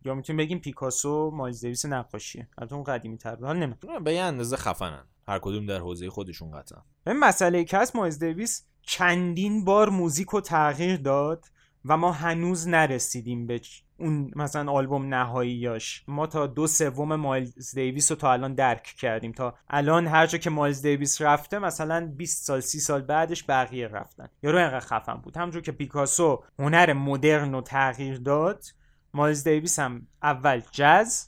یا می‌تونیم بگیم پیکاسو مایلز دیویس نقاشیه البته اون قدیمی تر حالا نمی‌دونم. به یه اندازه خفنن. هر کدوم در حوزه خودشون قطعا. این مسئله هست مایلز دیویس چندین بار موزیک رو تغییر داد. و ما هنوز نرسیدیم به اون مثلا آلبوم نهاییاش ما تا دو سوم مایلز دیویس رو تا الان درک کردیم. تا الان هر جا که مایلز دیویس رفته مثلا 20 سال 30 سال بعدش بقیه رفتن. یارو اینقدر خفن بود. همونجور که پیکاسو هنر مدرن رو تغییر داد مایلز دیویس هم اول جز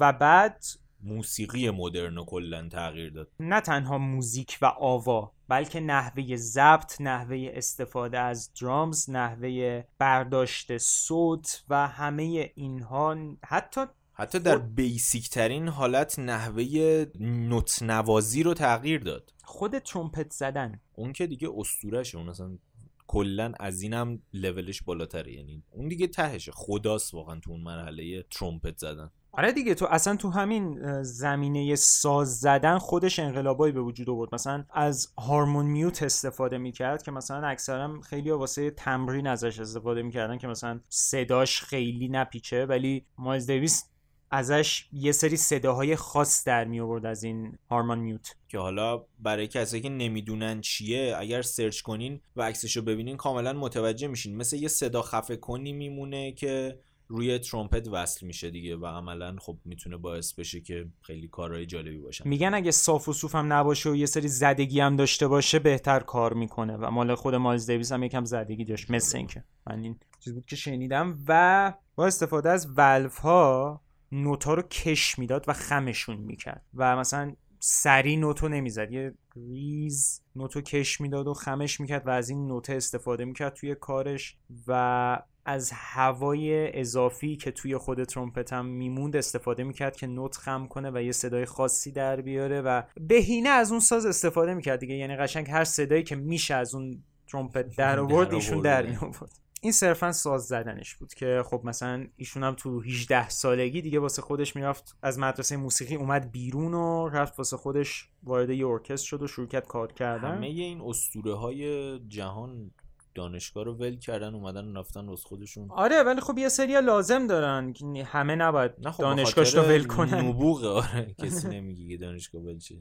و بعد موسیقی مدرن رو کلا تغییر داد. نه تنها موزیک و آوا بلکه نحوه ضبط نحوه استفاده از درامز نحوه برداشت صوت و همه اینها. حتی حتی در بیسیک ترین حالت نحوه نوت نوازی رو تغییر داد. خود ترومپت زدن. اون که دیگه اسطورشه اون اصلا کلا از اینم لولش بالاتره. یعنی اون دیگه تهشه. خداست واقعا تو اون مرحله ترومپت زدن. آره دیگه تو اصلا تو همین زمینه ساز زدن خودش انقلابایی به وجود آورد. مثلا از هارمون میوت استفاده می‌کرد که مثلا اکثرا خیلی واسه تمرین ازش استفاده می‌کردن که مثلا صداش خیلی نپیچه ولی مایلز دیویس ازش یه سری صداهای خاص در می آورد از این هارمون میوت. که حالا برای کسایی که نمی‌دونن چیه اگر سرچ کنین و عکسش رو ببینین کاملا متوجه میشین. مثل یه صدا خفه کنی میمونه که روی ترومپت وصل میشه دیگه و عملا خب می‌تونه باعث بشه که خیلی کارهای جالبی باشن. میگن اگه صاف و صوف هم نباشه و یه سری زدگی هم داشته باشه بهتر کار می‌کنه و مال خود مایلز دیویس هم یکم زدگی داشت. مثل اینکه من این چیز بود که شنیدم و با استفاده از valve ها نوتا رو کش می‌داد و خمشون می‌کرد و مثلا سری نوتو نمی‌زد. یه ریز نوتو کش می‌داد و خمش می‌کرد و از این نوته استفاده می‌کرد توی کارش و از هوای اضافی که توی خود ترومپت هم میموند استفاده می‌کرد که نوت خم کنه و یه صدای خاصی در بیاره و بهینه از اون ساز استفاده می‌کرد دیگه یعنی قشنگ هر صدایی که میشه از اون ترومپت در آورد ایشون در. میآورد این صرفا ساز زدنش بود که خب مثلا ایشون هم تو 18 سالگی دیگه واسه خودش می‌رفت از مدرسه موسیقی اومد بیرون و رفت واسه خودش وارد یه ارکستر شد و شروع کرد کار کردن. همه این اسطوره های جهان دانشگاه رو ول کردن اومدن رفتن واسه خودشون. آره ولی خب یه سری لازم دارن همه نباید نه خب دانشگاهش رو ول کنن. نبوغه آره کسی نمیگه دانشگاه ول شه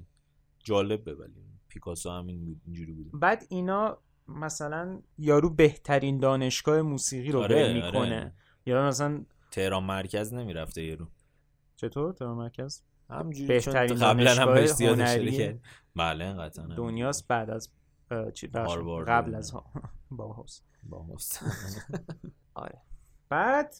جالبه ولی پیکاسو همین بود اینجوری بوده. بعد اینا مثلا یارو بهترین دانشگاه موسیقی رو آره، می‌کنه آره. یا مثلا تهران مرکز نمی‌رفته یارو چطور تهران مرکز بهترین چون قبلا هم دانشگاه هنری. بله قطعا دنیاست بعد از. قبل از باهاست با. آره بعد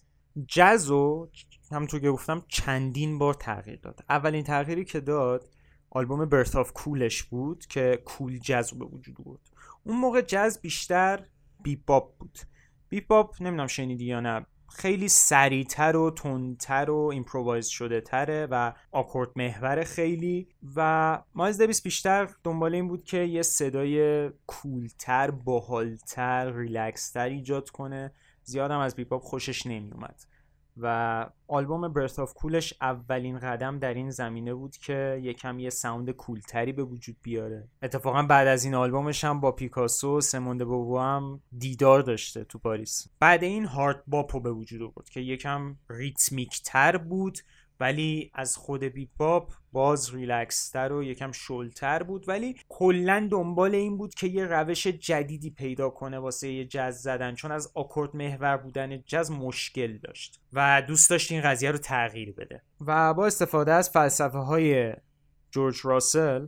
جزو همونطور که گفتم چندین بار تغییر داد اولین تغییری که داد آلبوم Birth of Cool ش بود که cool jazz به وجود بود اون موقع jazz بیشتر bebop بود. bebop نمی‌دونم شنیدی یا نه خیلی سریعتر و تندتر و improvise شده تره و آکورد محور خیلی و مایلز دیویس بیشتر دنبال این بود که یه صدای cool تر باحالتر ریلکستر ایجاد کنه. زیادم از bebop خوشش نمیومد و آلبوم Birth of Cool ش اولین قدم در این زمینه بود که یکم یه sound cool تری به وجود بیاره. اتفاقا بعد از این آلبومش هم با پیکاسو و سمونده بوبو هم دیدار داشته تو پاریس. بعد این hard bop و به وجود آورد که یکم ریتمیک تر بود. ولی از خود بیپاپ باز ریلکستر و یکم شلتر بود. ولی کلا دنبال این بود که یه روش جدیدی پیدا کنه واسه یه جز زدن چون از آکورد محور بودن جز مشکل داشت و دوست داشت این قضیه رو تغییر بده. و با استفاده از فلسفه های جورج راسل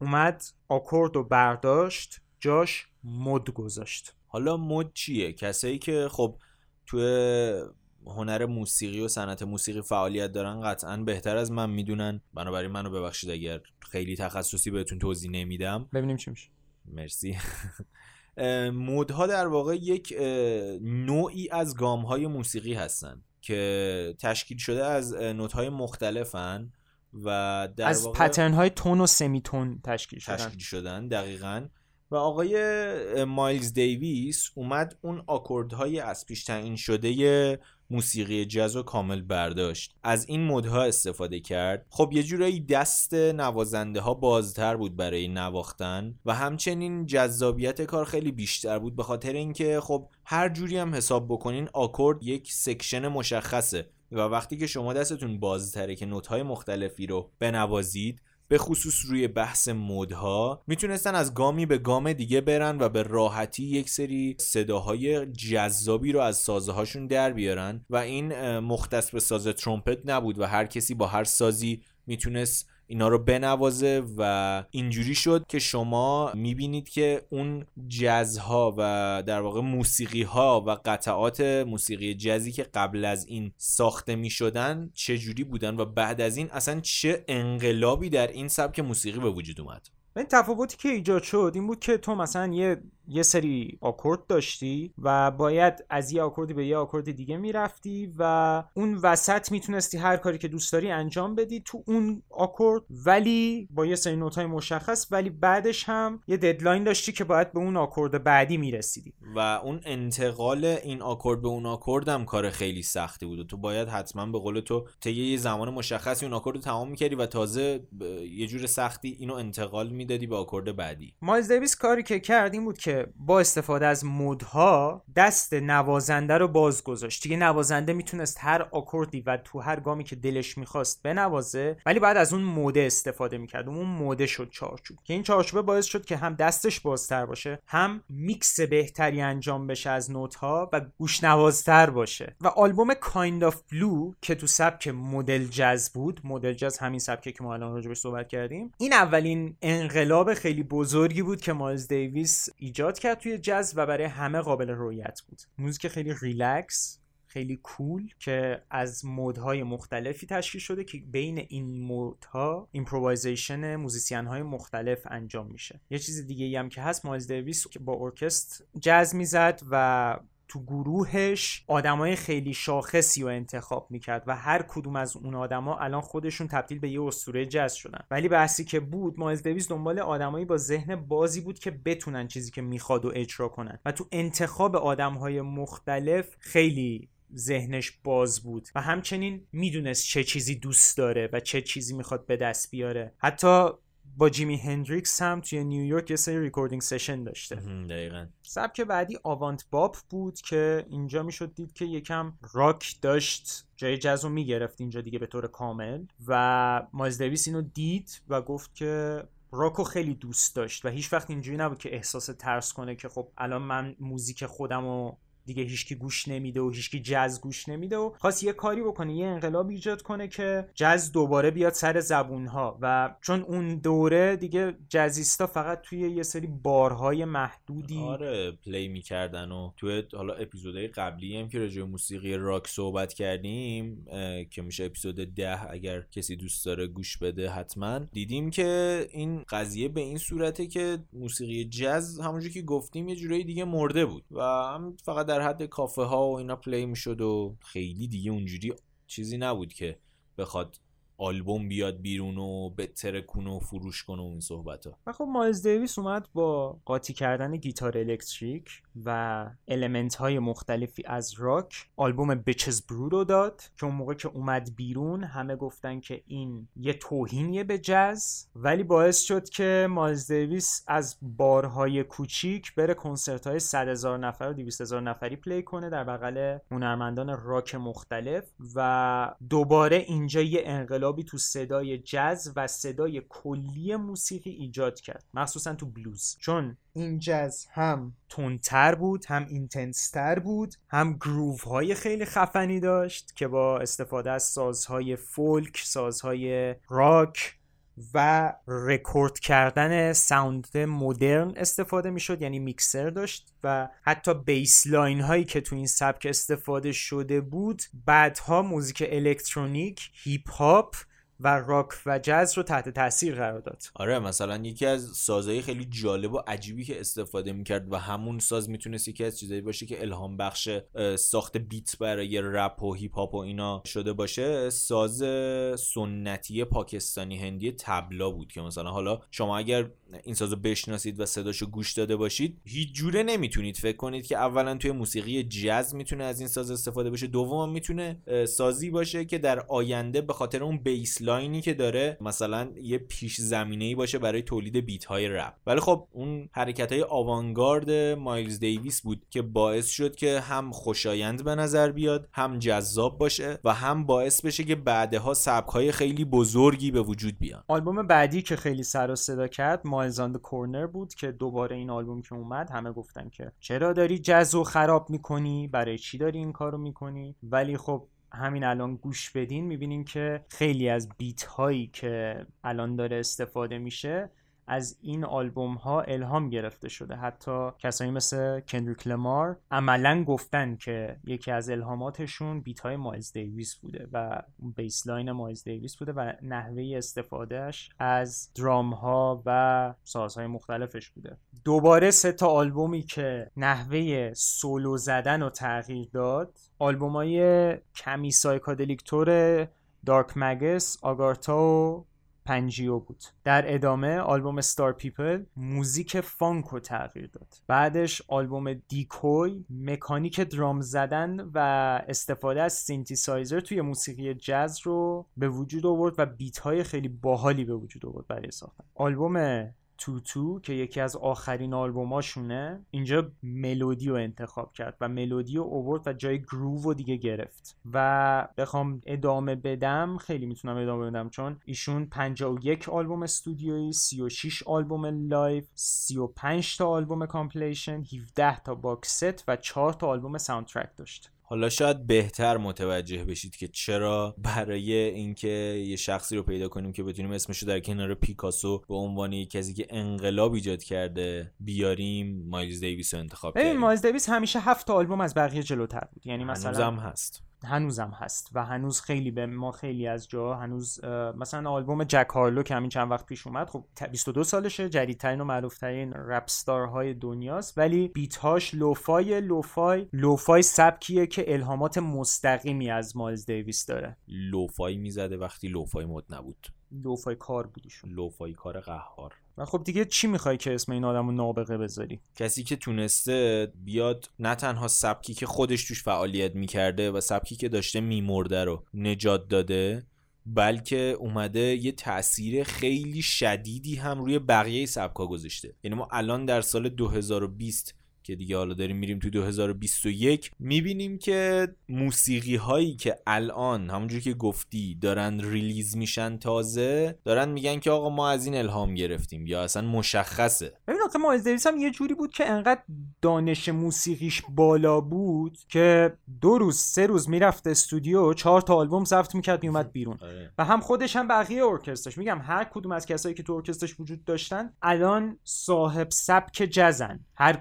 اومد آکورد رو برداشت جاش مد گذاشت. حالا مد چیه؟ کسایی که خب توی هنر موسیقی و صنعت موسیقی فعالیت دارن قطعا بهتر از من می‌دونن. بنابراین منو ببخشید اگر خیلی تخصصی بهتون توضیح نمیدم. ببینیم چی میشه. مرسی. مودها در واقع یک نوعی از گام های موسیقی هستن که تشکیل شده از نوت های مختلفن و در از واقع پترن های تون و سمی تون تشکیل شدن. تشکیل شدن دقیقا. و آقای مایلز دیویس اومد اون آکوردهای از پیش تعیین شده موسیقی جاز رو کامل برداشت. از این مدها استفاده کرد. خب یه جورایی دست نوازنده ها بازتر بود برای نواختن و همچنین جذابیت کار خیلی بیشتر بود به خاطر اینکه خب هر جوری هم حساب بکنین آکورد یک section مشخصه و وقتی که شما دستتون بازتره که نوت‌های مختلفی رو بنوازید به خصوص روی بحث مودها می‌تونستن از گامی به گام دیگه برن و به راحتی یک سری صداهای جذابی رو از سازه هاشون در بیارن. و این مختص به ساز ترومپت نبود و هر کسی با هر سازی می‌تونست اینا رو بنوازه و اینجوری شد که شما می‌بینید که اون جزها و در واقع موسیقی ها و قطعات موسیقی جزی که قبل از این ساخته می‌شدن چه جوری بودن و بعد از این اصلا چه انقلابی در این سبک موسیقی به وجود اومد؟ این تفاوتی که ایجاد شد این بود که تو مثلا یه یه سری آکورد داشتی و باید از یه آکوردی به یه آکورد دیگه می‌رفتی و اون وسط می‌تونستی هر کاری که دوست داری انجام بدی تو اون آکورد. ولی با یه سری نوتای مشخص ولی بعدش هم یه deadline داشتی که باید به اون آکورد بعدی می‌رسیدی. و اون انتقال این آکورد به اون آکورد هم کار خیلی سختی بود و تو باید حتما به قول تو طی یه زمان مشخصی اون آکورد رو تمام می‌کردی و تازه ب- یه جور سختی اینو انتقال می‌دادی به آکورد بعدی. مایلز دیویس کاری که کرد این بود که با استفاده از mode ها دست نوازنده رو باز گذاشت. دیگه نوازنده می‌تونست هر آکوردی و تو هر گامی که دلش می‌خواست بنوازه ولی بعد از اون mode ه استفاده می‌کرد. اون mode ه شد چارچوب. که این چارچوبه باعث شد که هم دستش بازتر باشه هم میکس بهتری انجام بشه از نوتها و گوش نوازتر باشه. و آلبوم Kind of Blue که تو سبک modal jazz بود modal jazz همین سبکه که ما الان راجبش صحبت کردیم این اولین انقلاب خیلی بزرگی بود که مایلز دیویس ایجاد کرد توی جاز و برای همه قابل رویت بود. موزیک خیلی ریلکس خیلی cool که از mode های مختلفی تشکیل شده که بین این mode ها improvisation musician های مختلف انجام میشه. یه چیز دیگه ای هم که هست مایلز دیویس که با ارکستر جاز می‌زد و تو گروهش آدمای خیلی شاخصی رو انتخاب می‌کرد و هر کدوم از اون آدما الان خودشون تبدیل به یه اسطوره جز شدن. ولی بحثی که بود مایلز دیویس دنبال آدمایی با ذهن بازی بود که بتونن چیزی که می‌خواد و اجرا کنن. و تو انتخاب آدمهای مختلف خیلی ذهنش باز بود و همچنین می‌دونست چه چیزی دوست داره و چه چیزی می‌خواد به دست بیاره. حتی با جیمی هندریکس هم توی نیویورک یه سری recording session داشته. دقیقا. سبک بعدی avant bop بود که اینجا می‌شد دید که یکم راک داشت جای جز رو می‌گرفت اینجا دیگه به طور کامل و مایلز دیویس اینو دید و گفت که راکو خیلی دوست داشت و هیچ وقت اینجوری نبود که احساس ترس کنه که خب الان من موزیک خودم رو دیگه هیچکی گوش نمیده و هیچکی جز گوش نمیده و خواست یه کاری بکنه یه انقلاب ایجاد کنه که جز دوباره بیاد سر زبون ها و چون اون دوره دیگه جزیستا فقط توی یه سری بارهای محدودی آره play می‌کردن و توی حالا اپیزودهای قبلی هم که راجع موسیقی راک صحبت کردیم که میشه اپیزود ده اگر کسی دوست داره گوش بده حتما. دیدیم که این قضیه به این صورته که موسیقی جز همونجور که گفتیم یه جورایی دیگه مرده بود. و هم فقط در حد کافه ها و اینا play می‌شد و خیلی دیگه اونجوری چیزی نبود که بخواد آلبوم بیاد بیرون و بترکونه و فروش کنه و این صحبت ها و خب مایلز دیویس اومد با قاطی کردن گیتار الکتریک و element های مختلفی از راک آلبوم Bitches Brew رو داد که اون موقع که اومد بیرون همه گفتن که این یه توهینیه به جز ولی باعث شد که مایلز دیویس از بارهای کوچیک بره کنسرت های 100 هزار نفر و 200 هزار نفری play کنه در بغل هنرمندان راک مختلف و دوباره اینجا یه انقلابی تو صدای جز و صدای کلی موسیقی ایجاد کرد مخصوصا تو بلوز. چون این جز هم تندتر بود هم intense تر بود هم groove های خیلی خفنی داشت که با استفاده از سازهای فولک سازهای راک و رکورد کردن sound مدرن استفاده می‌شد یعنی میکسر داشت و حتی bassline هایی که تو این سبک استفاده شده بود بعدها موزیک الکترونیک هیپ هاپ و راک و جاز رو تحت تاثیر قرار داد. آره مثلا یکی از سازهای خیلی جالب و عجیبی که استفاده می‌کرد و همون ساز می‌تونست یکی از چیزایی باشه که الهام بخش ساخت بیت برای رپ و هیپ هاپ و اینا شده باشه ساز سنتی پاکستانی هندی تبلا بود که مثلا حالا شما اگر این سازو بشناسید و صداشو گوش داده باشید هیچ جوره نمی‌تونید. فکر کنید که اولا توی موسیقی جاز می‌تونه از این ساز استفاده بشه دوم می‌تونه سازی باشه که در آینده به خاطر اون bassline ی که داره مثلا یه پیش زمینه ای باشه برای تولید beat های رپ. ولی خب اون حرکت های آوانگارد مایلز دیویس بود که باعث شد که هم خوشایند به نظر بیاد هم جذاب باشه و هم باعث بشه که بعدها سبک های خیلی بزرگی به وجود بیان. آلبوم بعدی که خیلی سر و صدا کرد مایلز On the Corner بود که دوباره این آلبوم که اومد همه گفتن که چرا داری جز خراب می‌کنی؟ برای چی داری این کارو می‌کنی؟ ولی خب همین الان گوش بدین می‌بینین که خیلی از beat هایی که الان داره استفاده میشه از این آلبوم ها الهام گرفته شده. حتی کسایی مثل کندریک لمار عملا گفتن که یکی از الهاماتشون beat های مایلز دیویس بوده و bassline مایلز دیویس بوده و نحوه استفادهش از درام ها و سازهای مختلفش بوده. دوباره سه تا آلبومی که نحوه سولو زدن رو تغییر داد آلبوم های کمی psychedelic تر Dark Magus Agharta و Pangaea بود. در ادامه آلبوم Star People موزیک فانک رو تغییر داد. بعدش آلبوم Decoy مکانیک درام زدن و استفاده از سینتیسایزر توی موسیقی جاز رو به وجود آورد و beat های خیلی باحالی به وجود آورد برای ساختن. آلبوم Tutu که یکی از آخرین آلبوماشونه اینجا ملودی رو انتخاب کرد و ملودی رو اوورد و جای groove رو دیگه گرفت. و بخوام ادامه بدم خیلی می‌تونم ادامه بدم چون ایشون 51 آلبوم استودیویی 36 آلبوم live 35 تا آلبوم compilation 17 تا box set و 4 تا آلبوم soundtrack داشت. حالا شاید بهتر متوجه بشید که چرا برای اینکه یه شخصی رو پیدا کنیم که بتونیم اسمش رو در کنار پیکاسو به عنوان یک کسی که انقلاب ایجاد کرده بیاریم مایلز دیویس رو انتخاب کردیم. مایلز دیویس همیشه هفت تا آلبوم از بقیه جلوتر بود. یعنی مثلا هنوزم هست. هنوزم هست و هنوز خیلی به ما خیلی از جا هنوز مثلا آلبوم جک هارلو که همین چند وقت پیش اومد خب ت- 22 سالشه جدیدترین و معروفترین رپر های دنیاست ولی beat هاش lo-fi lo-fi lo-fi سبکیه که الهامات مستقیمی از مایلز دیویس داره. لوفایی می‌زده وقتی لوفای مد نبود. لوفای کار بودیشون لوفایی کار قهار. و خب دیگه چی می‌خوای که اسم این آدم رو نابغه بذاری؟ کسی که تونسته بیاد نه تنها سبکی که خودش توش فعالیت می‌کرده و سبکی که داشته میمرده رو نجات داده بلکه اومده یه تاثیر خیلی شدیدی هم روی بقیه سبکا گذاشته. یعنی ما الان در سال 2020 که دیگه حالا داریم میریم تو 2021 می‌بینیم که موسیقی هایی که الان همونجوری که گفتی دارن ریلیز میشن تازه دارن میگن که آقا ما از این الهام گرفتیم یا اصلا مشخصه. ببین آخه مایلز دیویس هم یه جوری بود که انقدر دانش موسیقیش بالا بود که دو روز سه روز می‌رفت استودیو چهار تا آلبوم ضبط می‌کرد میومد بیرون. آره. و هم خودش هم بقیه ارکسترش. میگم هر کدوم از کسایی که تو ارکسترش وجود داشتن الان صاحب سبک جزن. هر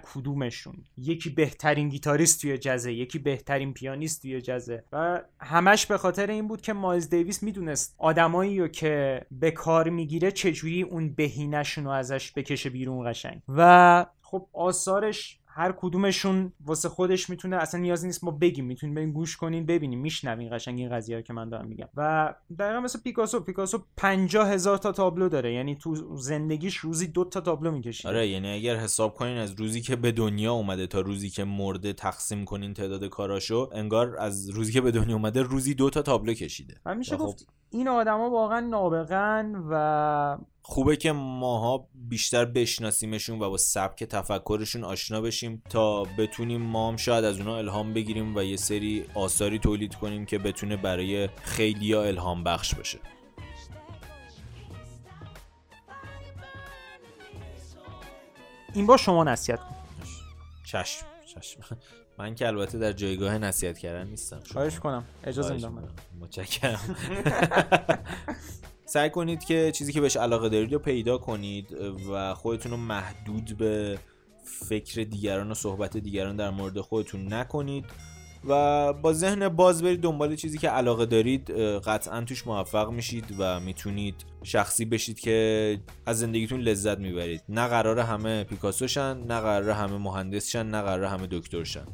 کدومشون یکی بهترین گیتاریست توی جزه یکی بهترین پیانیست توی جزه. و همش به خاطر این بود که مایلز دیویس می‌دونست آدمایی رو که به کار می‌گیره چجوری اون بهینهشون رو ازش بکشه بیرون قشنگ. و خب آثارش هر کدومشون واسه خودش می‌تونه اصلا نیازی نیست ما بگیم. می‌تونیم بریم گوش کنین ببینیم. میشنوین قشنگ این قضیه رو که من دارم میگم. و دقیقا مثل پیکاسو. پیکاسو پنجاه هزار تا تابلو داره. یعنی تو زندگیش روزی دو تا تابلو می‌کشید آره یعنی اگر حساب کنین از روزی که به دنیا اومده تا روزی که مرده تقسیم کنین تعداد کاراشو انگار از روزی که به دنیا اومده روزی دو تا تابلو کشیده. و میشه و خب گفت این آدما واقعا نابغن و خوبه که ماها بیشتر بشناسیمشون و با سبک تفکرشون آشنا بشیم تا بتونیم ما هم شاید از اونا الهام بگیریم و یه سری آثاری تولید کنیم که بتونه برای خیلیا الهام بخش باشه. این با شما نصیحت کن. چشم چشم. من که البته در جایگاه نصیحت کردن نیستم. خواهش کنم. اجازه میدم. متشکرم. سعی کنید که چیزی که بهش علاقه دارید رو پیدا کنید و خودتون رو محدود به فکر دیگران و صحبت دیگران در مورد خودتون نکنید و با ذهن باز برید دنبال چیزی که علاقه دارید قطعا توش موفق میشید و می‌تونید شخصی بشید که از زندگیتون لذت می‌برید. نه قرار همه پیکاسو شن نه قرار همه مهندس شن نه قرار همه دکتر شن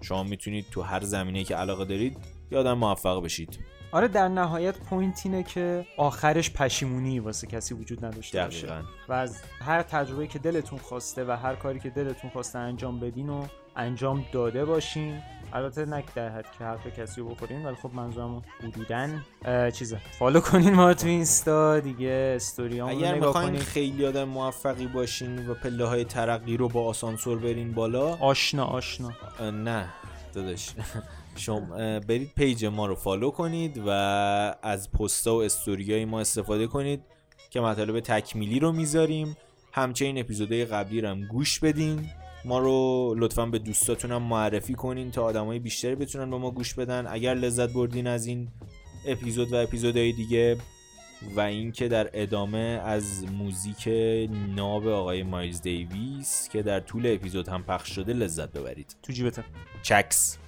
شما می‌تونید تو هر زمینه که علاقه دارید یه آدم موفق بشید. آره در نهایت point اینه که آخرش پشیمونی واسه کسی وجود نداشته باشه. و از هر تجربه که دلتون خواسته و هر کاری که دلتون خواسته انجام بدین و انجام داده باشین. البته نه در حد که حرف کسی رو بخورین ولی خب منظورم حدودا اه، چیزه. follow کنین ما رو تو اینستا دیگه استوریامو اگر نگاه می‌خواین خیلی آدم موفقی باشین و پله های ترقی رو با آسانسور برین بالا. آشنا آشنا. نه داداش. شما برید page ما رو follow کنید و از پستا و استوریای ما استفاده کنید که مطالب تکمیلی رو می‌ذاریم. همچنین اپیزودهای قبلی رو هم گوش بدین. ما رو لطفا به دوستاتونم معرفی کنین تا آدمای بیشتری بتونن با ما گوش بدن. اگر لذت بردین از این اپیزود و اپیزودهای دیگه و اینکه در ادامه از موزیک ناب آقای مایلز دیویس که در طول اپیزود هم پخش شده لذت ببرید. تو جیبته. چکس.